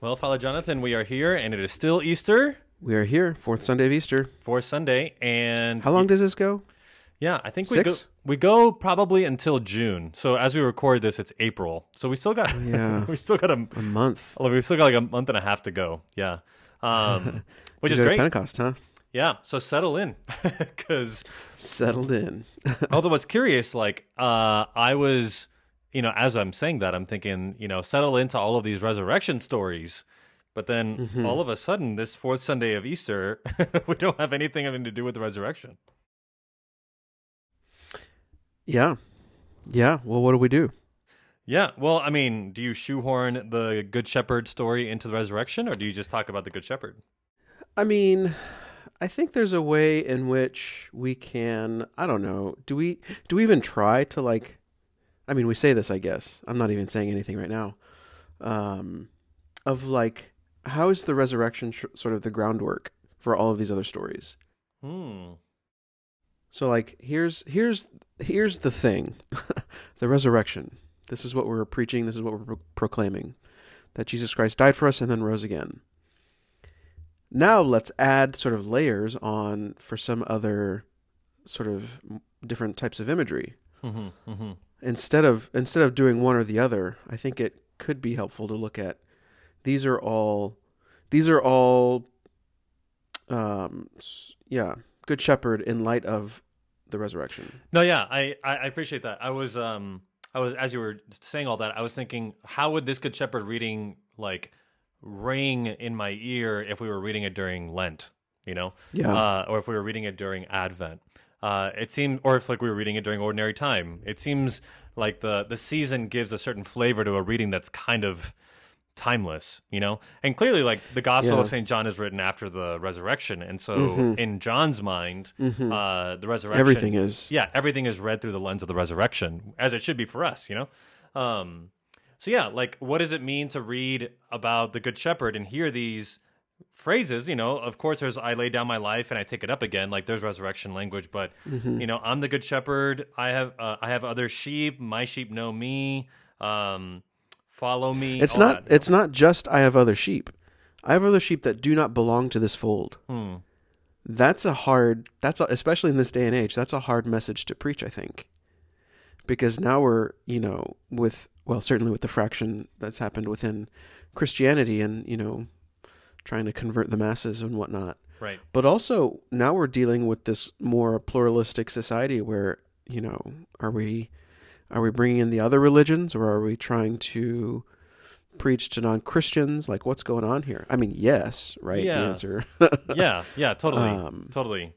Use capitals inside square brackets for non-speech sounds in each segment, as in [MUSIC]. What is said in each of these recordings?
Well, Father Jonathan, we are here, and it is still Easter, We are here, fourth Sunday of Easter. for Sunday, and How long does this go? Yeah, I think we go we go probably until June. So as we record this, it's April. So we still got Yeah. [LAUGHS] we still got a A month. we still got like a month and a half to go. Yeah, um, [LAUGHS] which is great. Pentecost, huh? Yeah, so settle in [LAUGHS] because Settled in. although what's curious, like uh, I was, you know, as I'm saying that, I'm thinking, you know, settle into all of these resurrection stories. But then Mm-hmm. all of a sudden, this fourth Sunday of Easter, [LAUGHS] we don't have anything having to do with the resurrection. yeah. Yeah. Well, what do we do? Yeah, well, I mean, do you shoehorn the Good Shepherd story into the resurrection, or do you just talk about the Good Shepherd? I mean, I think there's a way in which we can. I don't know. Do we? Do we even try to like? I mean, we say this. I guess I'm not even saying anything right now. Um, of like, how is the resurrection sort of the groundwork for all of these other stories? Hmm. So like here's here's here's the thing. [LAUGHS] the resurrection. This is what we're preaching, this is what we're pro- proclaiming. That Jesus Christ died for us and then rose again. Now let's add sort of layers on for some other sort of different types of imagery. Mm-hmm, mm-hmm. Instead of instead of doing one or the other, I think it could be helpful to look at these are all these are all um yeah, good shepherd in light of the resurrection. No, yeah, I, I appreciate that. I was um I was as you were saying all that, I was thinking, how would this Good Shepherd reading like ring in my ear if we were reading it during Lent, you know, Yeah. uh, or if we were reading it during Advent. Uh, it seemed, or if like we were reading it during ordinary time. It seems like the the season gives a certain flavor to a reading that's kind of timeless, you know. And clearly, like the Gospel Yeah. of Saint John is written after the resurrection, and so in John's mind, uh, the resurrection, Everything is. yeah, everything is read through the lens of the resurrection, as it should be for us, you know. Um, so yeah, like what does it mean to read about the Good Shepherd and hear these phrases? You know, of course, there's I lay down my life and I take it up again. Like there's resurrection language, but Mm-hmm. you know, I'm the Good Shepherd. I have uh, I have other sheep. My sheep know me. Um, follow me. It's not that, it's not just I have other sheep. I have other sheep that do not belong to this fold. Hmm. That's a hard that's a, especially in this day and age, that's a hard message to preach, I think. Because now we're, you know, with well, certainly with the fraction that's happened within Christianity and, you know, trying to convert the masses and whatnot. right. But also now we're dealing with this more pluralistic society where, you know, are we are we bringing in the other religions or are we trying to preach to non-Christians? Like what's going on here? I mean, yes, right? Yeah. The answer. [LAUGHS] yeah, yeah, totally, Um, totally.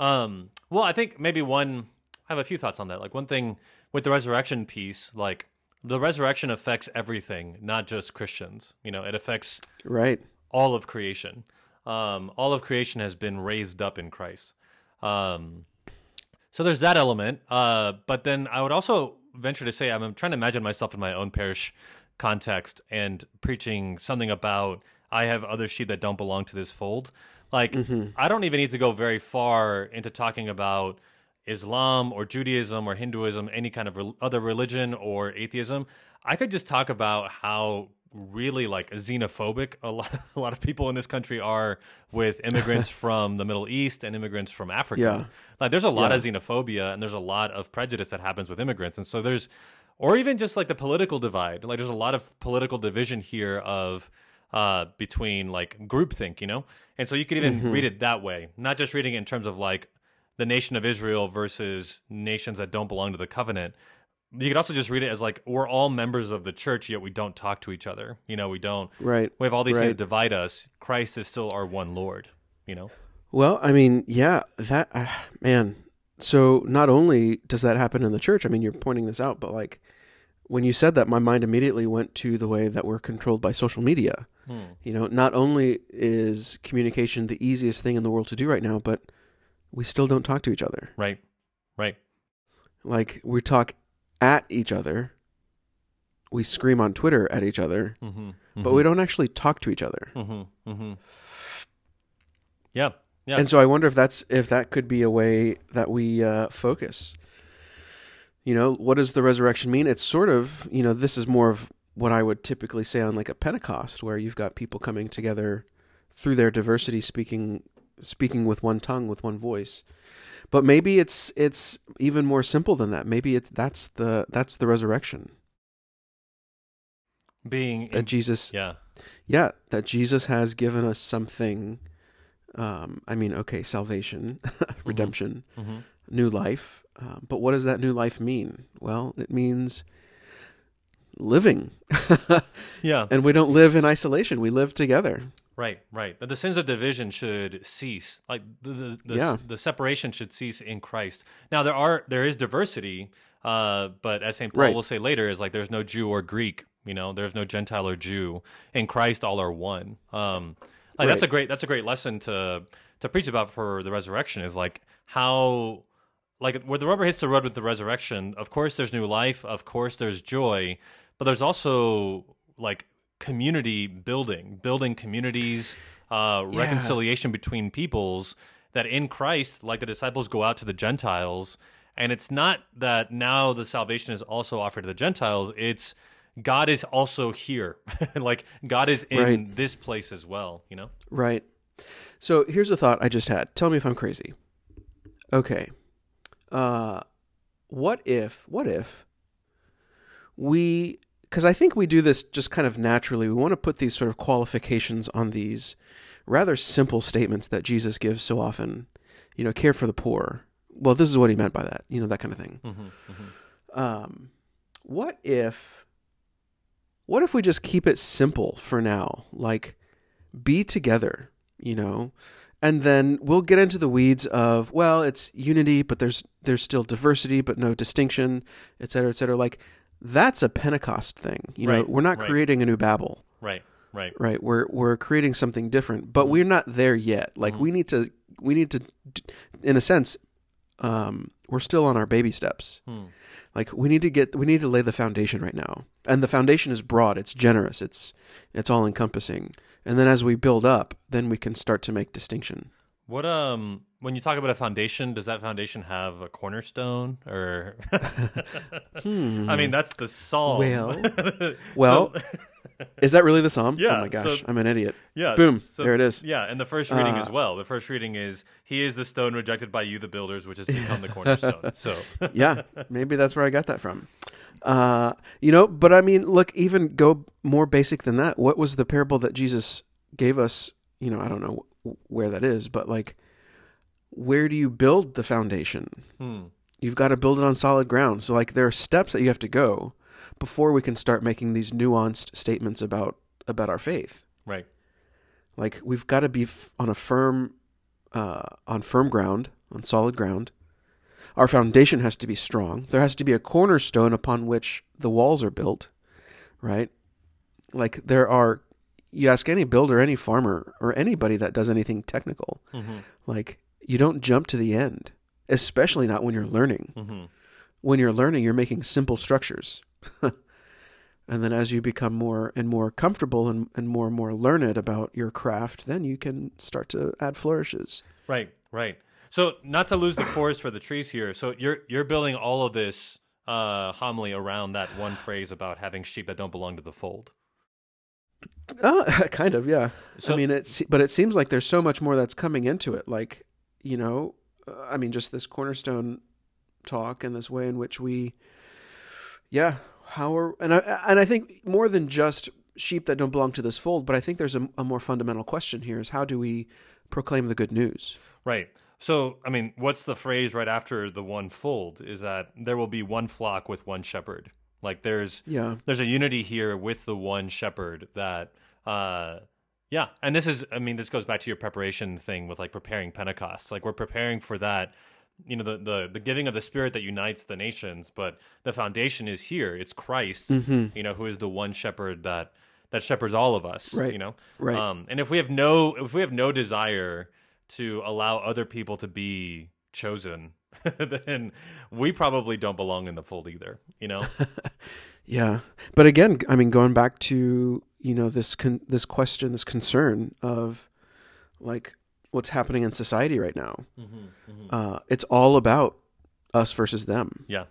Um, well, I think maybe one. I have a few thoughts on that. Like one thing with the resurrection piece, like the resurrection affects everything, not just Christians. You know, it affects right. All of creation. Um, all of creation has been raised up in Christ. Um, so there's that element. Uh, but then I would also venture to say I'm, trying to imagine myself in my own parish context and preaching something about I have other sheep that don't belong to this fold. Like I don't even need to go very far into talking about Islam or Judaism or Hinduism, any kind of rel other religion or atheism. I could just talk about how really like xenophobic a lot, [LAUGHS] a lot of people in this country are with immigrants [LAUGHS] from the Middle East and immigrants from Africa. Yeah. Like there's a lot Yeah. of xenophobia and there's a lot of prejudice that happens with immigrants. And so there's or even just like the political divide. Like there's a lot of political division here of uh between like groupthink, you know? And so you could even read it that way, not just reading it in terms of like the nation of Israel versus nations that don't belong to the covenant. You could also just read it as like we're all members of the church, yet we don't talk to each other. You know, we don't. Right. We have all these things that divide us. Christ is still our one Lord. You know. Well, I mean, yeah, that uh, man. So not only does that happen in the church, I mean, you're pointing this out, but like when you said that, my mind immediately went to the way that we're controlled by social media. Hmm. You know, not only is communication the easiest thing in the world to do right now, but we still don't talk to each other. Right. Right. Like we talk at each other, we scream on Twitter at each other, Mm-hmm. but we don't actually talk to each other. Mm-hmm. Mm-hmm. Yeah. Yeah. And so I wonder if that's if that could be a way that we uh, focus. You know, what does the resurrection mean? It's sort of, you know, this is more of what I would typically say on like a Pentecost, where you've got people coming together through their diversity, speaking speaking with one tongue, with one voice. But maybe it's it's even more simple than that. Maybe it's that's the that's the resurrection Being that in, Jesus yeah. yeah that jesus has given us something um i mean okay salvation [LAUGHS] redemption hmm new life um, but what does that new life mean well it means living [LAUGHS] Yeah. and we don't live in isolation we live together Right, right. That the sins of division should cease. Like the the, the, Yeah. the separation should cease in Christ. Now there are there is diversity, uh, but as Saint Paul Right. will say later, is like there's no Jew or Greek. You know, there's no Gentile or Jew. In Christ, all are one. Um, like that's a great that's a great lesson to to preach about for the resurrection. Is like how like where the rubber hits the road with the resurrection. Of course, there's new life. Of course, there's joy, but there's also like community building, building communities, uh, Yeah. reconciliation between peoples. That in Christ, like the disciples go out to the Gentiles, and it's not that now the salvation is also offered to the Gentiles. It's God is also here, [LAUGHS] like God is in Right. this place as well. You know. right so here's a thought i just had tell me if i'm crazy okay uh what if what if we because i think we do this just kind of naturally. We want to put these sort of qualifications on these rather simple statements that jesus gives so often. You know care for the poor. Well this is what he meant by that you know that kind of thing Mm-hmm, um, what if what if we just keep it simple for now? Like be together you know? And then we'll get into the weeds of well it's unity but there's there's still diversity but no distinction et cetera et cetera. Like that's a pentecost thing you know we're not right. creating a new babel Right. Right. right we're we're creating something different but we're not there yet like Mhm. we need to we need to in a sense um we're still on our baby steps Hmm. like we need to get we need to lay the foundation right now and the foundation is broad it's generous it's it's all encompassing and then as we build up then we can start to make distinction What um when you talk about a foundation, does that foundation have a cornerstone or [LAUGHS] I mean that's the psalm. Well- [LAUGHS] well, is that really the psalm Yeah, oh my gosh so- i'm an idiot yeah. boom so- there it is Yeah, and the first reading Uh, as well. The first reading is he is the stone rejected by you the builders which has become the cornerstone. [LAUGHS] So yeah maybe that's where i got that from uh you know but i mean look even go more basic than that what was the parable that jesus gave us you know i don't know where that is but like where do you build the foundation hmm. you've got to build it on solid ground. So like there are steps that you have to go before we can start making these nuanced statements about about our faith. Right. Like we've got to be f- on a firm uh, on firm ground, on solid ground. Our foundation has to be strong. There has to be a cornerstone upon which the walls are built, right? Like there are you ask any builder, any farmer, or anybody that does anything technical, hmm like you don't jump to the end, especially not when you're learning hmm when you're learning, you're making simple structures. [LAUGHS] and then as you become more and more comfortable and, and more and more learned about your craft, then you can start to add flourishes. Right, right. So not to lose the [COUGHS] forest for the trees here. So you're you're building all of this uh homily around that one phrase about having sheep that don't belong to the fold. Uh, [LAUGHS] kind of, yeah. So I mean, it's but it seems like there's so much more that's coming into it. Like, you know, uh, I mean, just this cornerstone talk and this way in which we, yeah, how are and I and I think more than just sheep that don't belong to this fold, but I think there's a, a more fundamental question here: is how do we proclaim the good news? Right. So, I mean, what's the phrase right after the one fold? Is that there will be one flock with one shepherd. Like there's Yeah, there's a unity here with the one shepherd that uh yeah, and this is I mean, this goes back to your preparation thing with like preparing Pentecost. Like we're preparing for that you know the, the the giving of the spirit that unites the nations but the foundation is here it's christ hmm you know who is the one shepherd that that shepherds all of us Right. you know right. um and if we have no if we have no desire to allow other people to be chosen [LAUGHS] then we probably don't belong in the fold either you know [LAUGHS] Yeah, but again, I mean, going back to you know this con- this question, this concern of like what's happening in society right now. mm-hmm, Uh, it's all about us versus them. yeah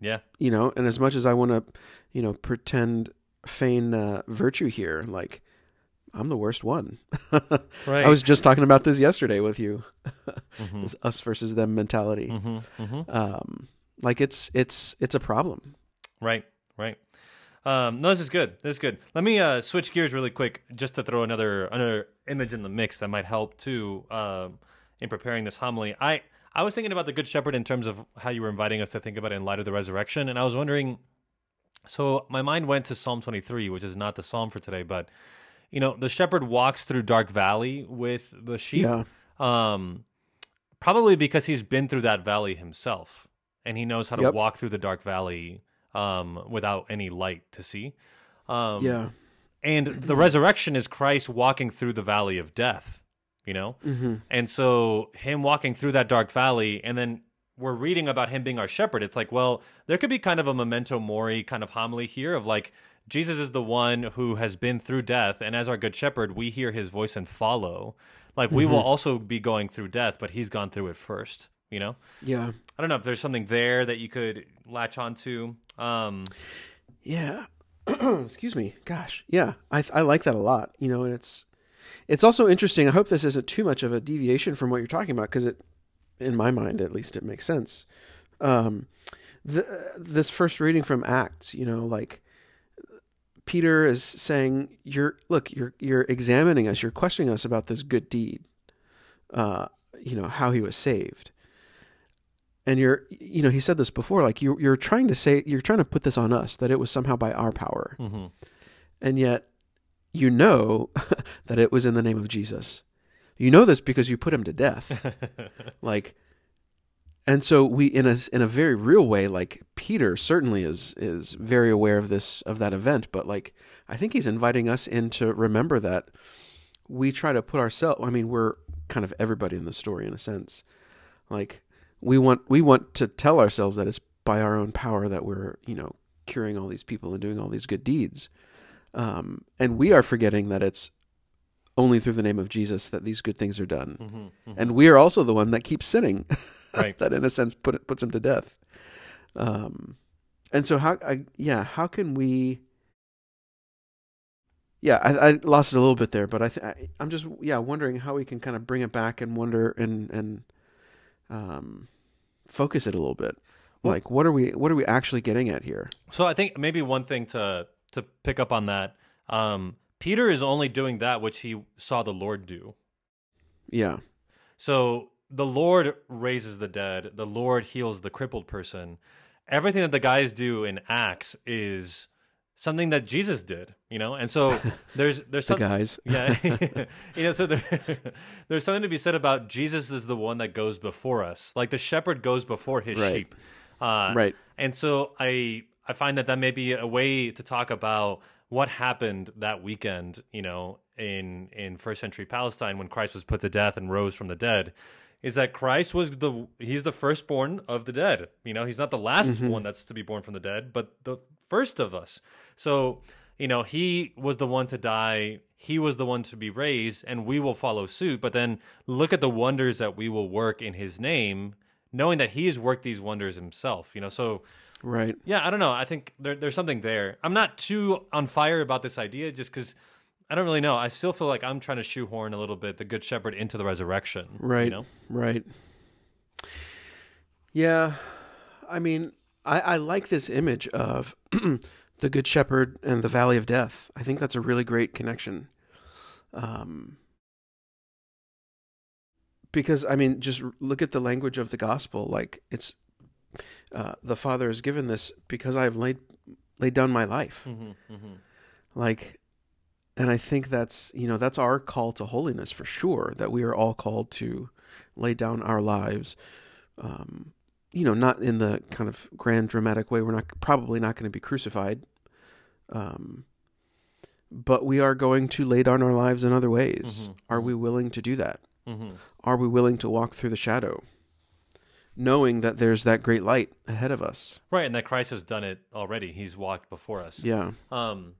yeah You know, and as much as I want to, you know, pretend feign uh, virtue here. Like, I'm the worst one. [LAUGHS] Right. I was just talking about this yesterday with you. Mhm. [LAUGHS] This us versus them mentality. Mhm. Mhm. Um, like it's it's it's a problem. Right, right. Um, no, this is good. This is good. Let me uh, switch gears really quick, just to throw another another image in the mix that might help too um, in preparing this homily. I I was thinking about the Good Shepherd in terms of how you were inviting us to think about it in light of the resurrection, and I was wondering. So my mind went to Psalm 23, which is not the psalm for today, but you know, the shepherd walks through dark valley with the sheep. Yeah. Um, probably because he's been through that valley himself, and he knows how to Yep. walk through the dark valley um, without any light to see. Um, Yeah. and the [CLEARS THROAT] resurrection is Christ walking through the valley of death. You know, Mm-hmm. and so him walking through that dark valley, and then we're reading about him being our shepherd. It's like, well, there could be kind of a memento mori kind of homily here of like Jesus is the one who has been through death, and as our good shepherd, we hear his voice and follow. Like we will also be going through death, but he's gone through it first. You know, Yeah. I don't know if there's something there that you could latch onto. Um, Yeah. [CLEARS THROAT] Excuse me. Gosh. Yeah. I I like that a lot. You know, and it's it's also interesting. I hope this isn't too much of a deviation from what you're talking about because it in my mind at least it makes sense. Um the, this first reading from Acts, you know, like Peter is saying you're look, you're you're examining us, you're questioning us about this good deed. Uh, you know, how he was saved. And you're you know, he said this before like you you're trying to say you're trying to put this on us that it was somehow by our power. mhm. And yet you know [LAUGHS] that it was in the name of Jesus. You know this because you put him to death. [LAUGHS] like and so we in a in a very real way like Peter certainly is is very aware of this of that event but like I think he's inviting us in to remember that we try to put ourselves I mean we're kind of everybody in the story in a sense like we want we want to tell ourselves that it's by our own power that we're you know curing all these people and doing all these good deeds um, and we are forgetting that it's only through the name of Jesus that these good things are done. Mhm, mhm. and we are also the one that keeps sinning. [LAUGHS] Right. that in a sense put puts him to death. Um and so how I, yeah how can we yeah I, I lost it a little bit there but I, th- I i'm just yeah wondering how we can kind of bring it back and wonder and and um focus it a little bit. Well- like what are we what are we actually getting at here? So I think maybe one thing to to pick up on that, um, Peter is only doing that which he saw the Lord do. yeah So the Lord raises the dead, the Lord heals the crippled person. Everything that the guys do in Acts is something that Jesus did, you know. And so [LAUGHS] there's there's the some, guys [LAUGHS] yeah, [LAUGHS] you know. So there, there's something to be said about Jesus is the one that goes before us, like the shepherd goes before his Right. sheep. Uh, right and so I I find that that may be a way to talk about what happened that weekend, you know, in in first century Palestine when Christ was put to death and rose from the dead. Is that Christ was the he's the firstborn of the dead. You know, he's not the last mm-hmm. one that's to be born from the dead, but the first of us. So, you know, he was the one to die, he was the one to be raised, and we will follow suit. But then look at the wonders that we will work in his name, knowing that he has worked these wonders himself. You know, so right yeah, I don't know. I think there, there's something there. I'm not too on fire about this idea just because I don't really know. I still feel like I'm trying to shoehorn a little bit the Good Shepherd into the resurrection. Right. You know? Right. Yeah. I mean, I, I like this image of [CLEARS THROAT] the Good Shepherd and the Valley of Death. I think that's a really great connection. Um, because, I mean, just look at the language of the gospel. Like, it's uh, the Father has given this because I have laid, laid down my life. Mm-hmm, mm-hmm. Like, and I think that's, you know, that's our call to holiness for sure, that we are all called to lay down our lives. Um, you know, not in the kind of grand dramatic way. We're not probably not going to be crucified. Um, but we are going to lay down our lives in other ways. Mhm, Are we willing to do that? Mm-hmm. Are we willing to walk through the shadow, knowing that there's that great light ahead of us? Right, and that Christ has done it already. He's walked before us. Yeah. Um,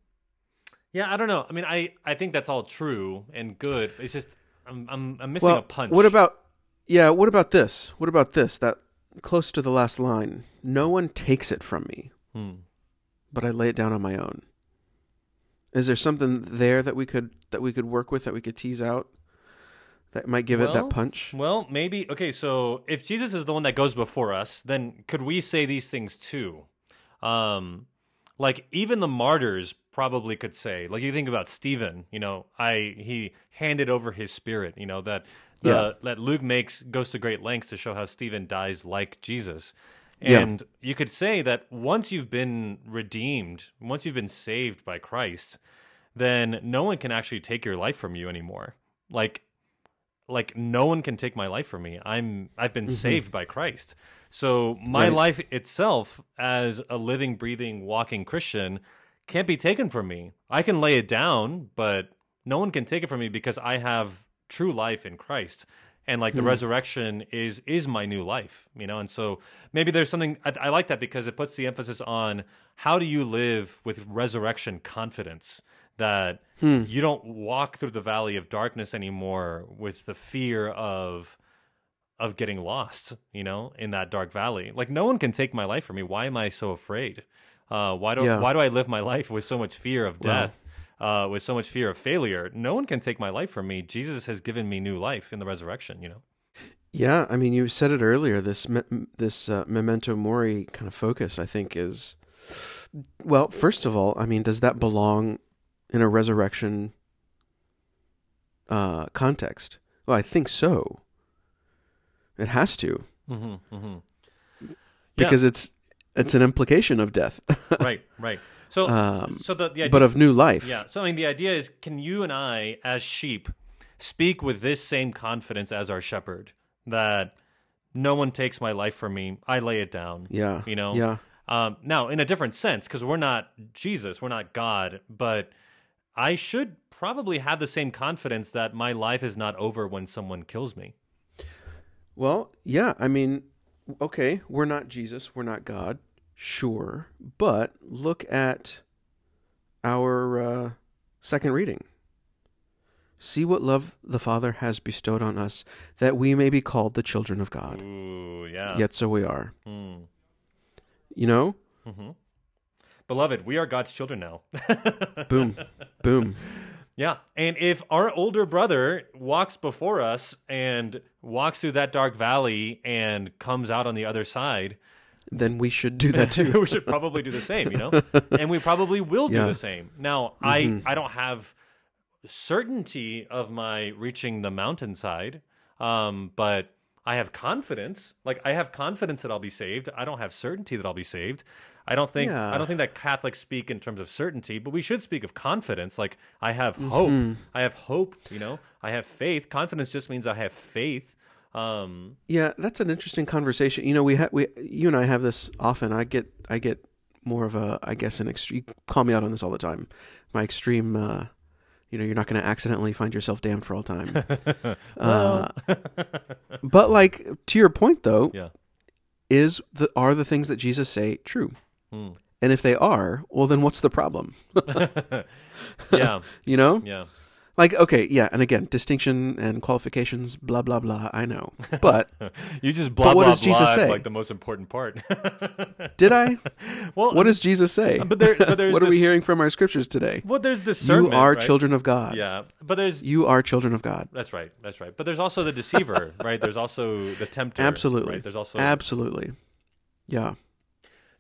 yeah, I don't know. I mean, I, I think that's all true and good. It's just I'm I'm, I'm missing well, a punch. What about yeah? What about this? What about this? That close to the last line. No one takes it from me, Hmm. but I lay it down on my own. Is there something there that we could that we could work with that we could tease out that might give it that punch? Well, maybe okay. So if Jesus is the one that goes before us, then could we say these things too? Um, like even the martyrs probably could say. Like you think about Stephen, you know, I he handed over his spirit. You know that the, Yeah. that Luke makes goes to great lengths to show how Stephen dies like Jesus. Yeah. And you could say that once you've been redeemed, once you've been saved by Christ, then no one can actually take your life from you anymore. Like like no one can take my life from me. I'm I've been mm-hmm. saved by Christ. So my Right. life itself as a living breathing walking Christian can't be taken from me. I can lay it down, but no one can take it from me because I have true life in Christ. And like the hmm. resurrection is is my new life, you know. And so maybe there's something I, I like that because it puts the emphasis on how do you live with resurrection confidence that you don't walk through the valley of darkness anymore with the fear of of getting lost, you know, in that dark valley. Like no one can take my life from me. Why am I so afraid? Uh, why do Yeah. why do I live my life with so much fear of Wow. death? Uh, with so much fear of failure, no one can take my life from me. Jesus has given me new life in the resurrection. You know. Yeah, I mean, you said it earlier. This me- this uh, memento mori kind of focus, I think, is well. First of all, I mean, does that belong in a resurrection uh, context? Well, I think so. It has to Mm-hmm, mm-hmm. because it's it's an implication of death, [LAUGHS] right, right. So, um, so the, the idea, but of new life. Yeah. So I mean, the idea is, can you and I, as sheep, speak with this same confidence as our shepherd that no one takes my life from me. I lay it down. yeah, You know. yeah, Um, now, in a different sense, because we're not Jesus, we're not God, but I should probably have the same confidence that my life is not over when someone kills me. Well, yeah, I mean, okay, we're not Jesus, we're not God, sure, but look at our uh, second reading. See what love the Father has bestowed on us, that we may be called the children of God. Ooh, yeah. Yet so we are. Mm. You know? hmm Beloved, we are God's children now. [LAUGHS] Boom, boom. Yeah. And if our older brother walks before us and walks through that dark valley and comes out on the other side, Then we should do that too. [LAUGHS] we should probably do the same, you know? [LAUGHS] And we probably will do Yeah. Mm-hmm. the same. Now, I I don't have certainty of my reaching the mountainside, um, but I have confidence. Like I have confidence that I'll be saved. I don't have certainty that I'll be saved. I don't think Yeah. I don't think that Catholics speak in terms of certainty, but we should speak of confidence. Like I have hope. I have hope, you know. I have faith. Confidence just means I have faith. Um Yeah, that's an interesting conversation. You know, we ha- we you and I have this often. I get I get more of a I guess an extreme. Call me out on this all the time. My extreme. Uh, you know, you're not going to accidentally find yourself damned for all time. [LAUGHS] uh, [LAUGHS] but like to your point though, yeah. is the are the things that Jesus say true? Hmm. And if they are, well, then what's the problem? [LAUGHS] Yeah. You know, Yeah. Like okay, yeah, and again, distinction and qualifications, blah blah blah. I know, but [LAUGHS] You just blah what blah does Jesus blah say? like the most important part. [LAUGHS] did I? well, What does Jesus say? [LAUGHS] but there, but there's what are we hearing from our scriptures today? Well, there's discernment. You are right? children of God. Yeah, but there's You are children of God. that's right, that's right. But there's also the deceiver, right? There's also the tempter. Absolutely. Right? There's also Absolutely. Yeah.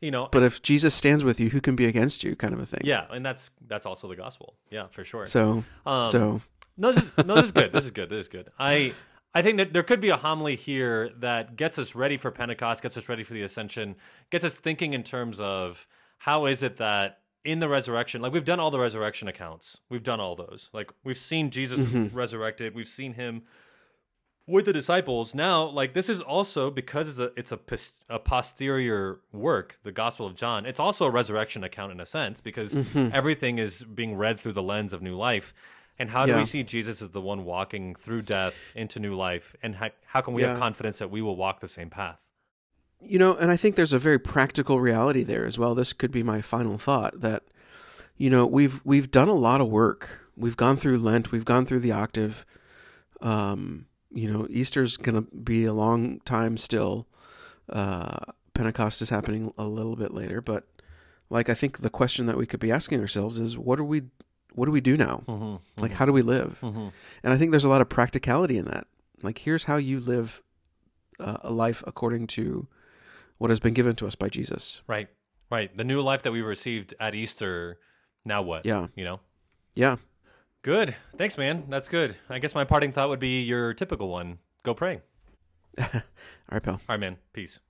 You know, But if Jesus stands with you, who can be against you kind of a thing. yeah, and that's that's also the gospel. Yeah, for sure. So Um, so No, this is no, this is good. This is good. This is good. I I think that there could be a homily here that gets us ready for Pentecost, gets us ready for the ascension, gets us thinking in terms of how is it that in the resurrection, like we've done all the resurrection accounts, we've done all those. Like we've seen Jesus resurrected, we've seen him with the disciples. Now, like this is also because it's a it's a, pos- a posterior work, the Gospel of John. It's also a resurrection account in a sense because everything is being read through the lens of new life. And how do Yeah. we see Jesus as the one walking through death into new life? And how, how can we have confidence that we will walk the same path? you know, and I think there's a very practical reality there as well. This could be my final thought that you know, we've we've done a lot of work. We've gone through Lent, we've gone through the octave. Um, you know, Easter's going to be a long time still. Uh, Pentecost is happening a little bit later, but like I think the question that we could be asking ourselves is what are we what do we do now? Mm-hmm. Like, how do we live? Mm-hmm. And I think there's a lot of practicality in that. Like, here's how you live uh, a life according to what has been given to us by Jesus. Right. Right. The new life that we've received at Easter. Now what? Yeah. You know. Yeah. Good. Thanks, man. That's good. I guess my parting thought would be your typical one. Go pray. [LAUGHS] All right, pal. All right, man. Peace.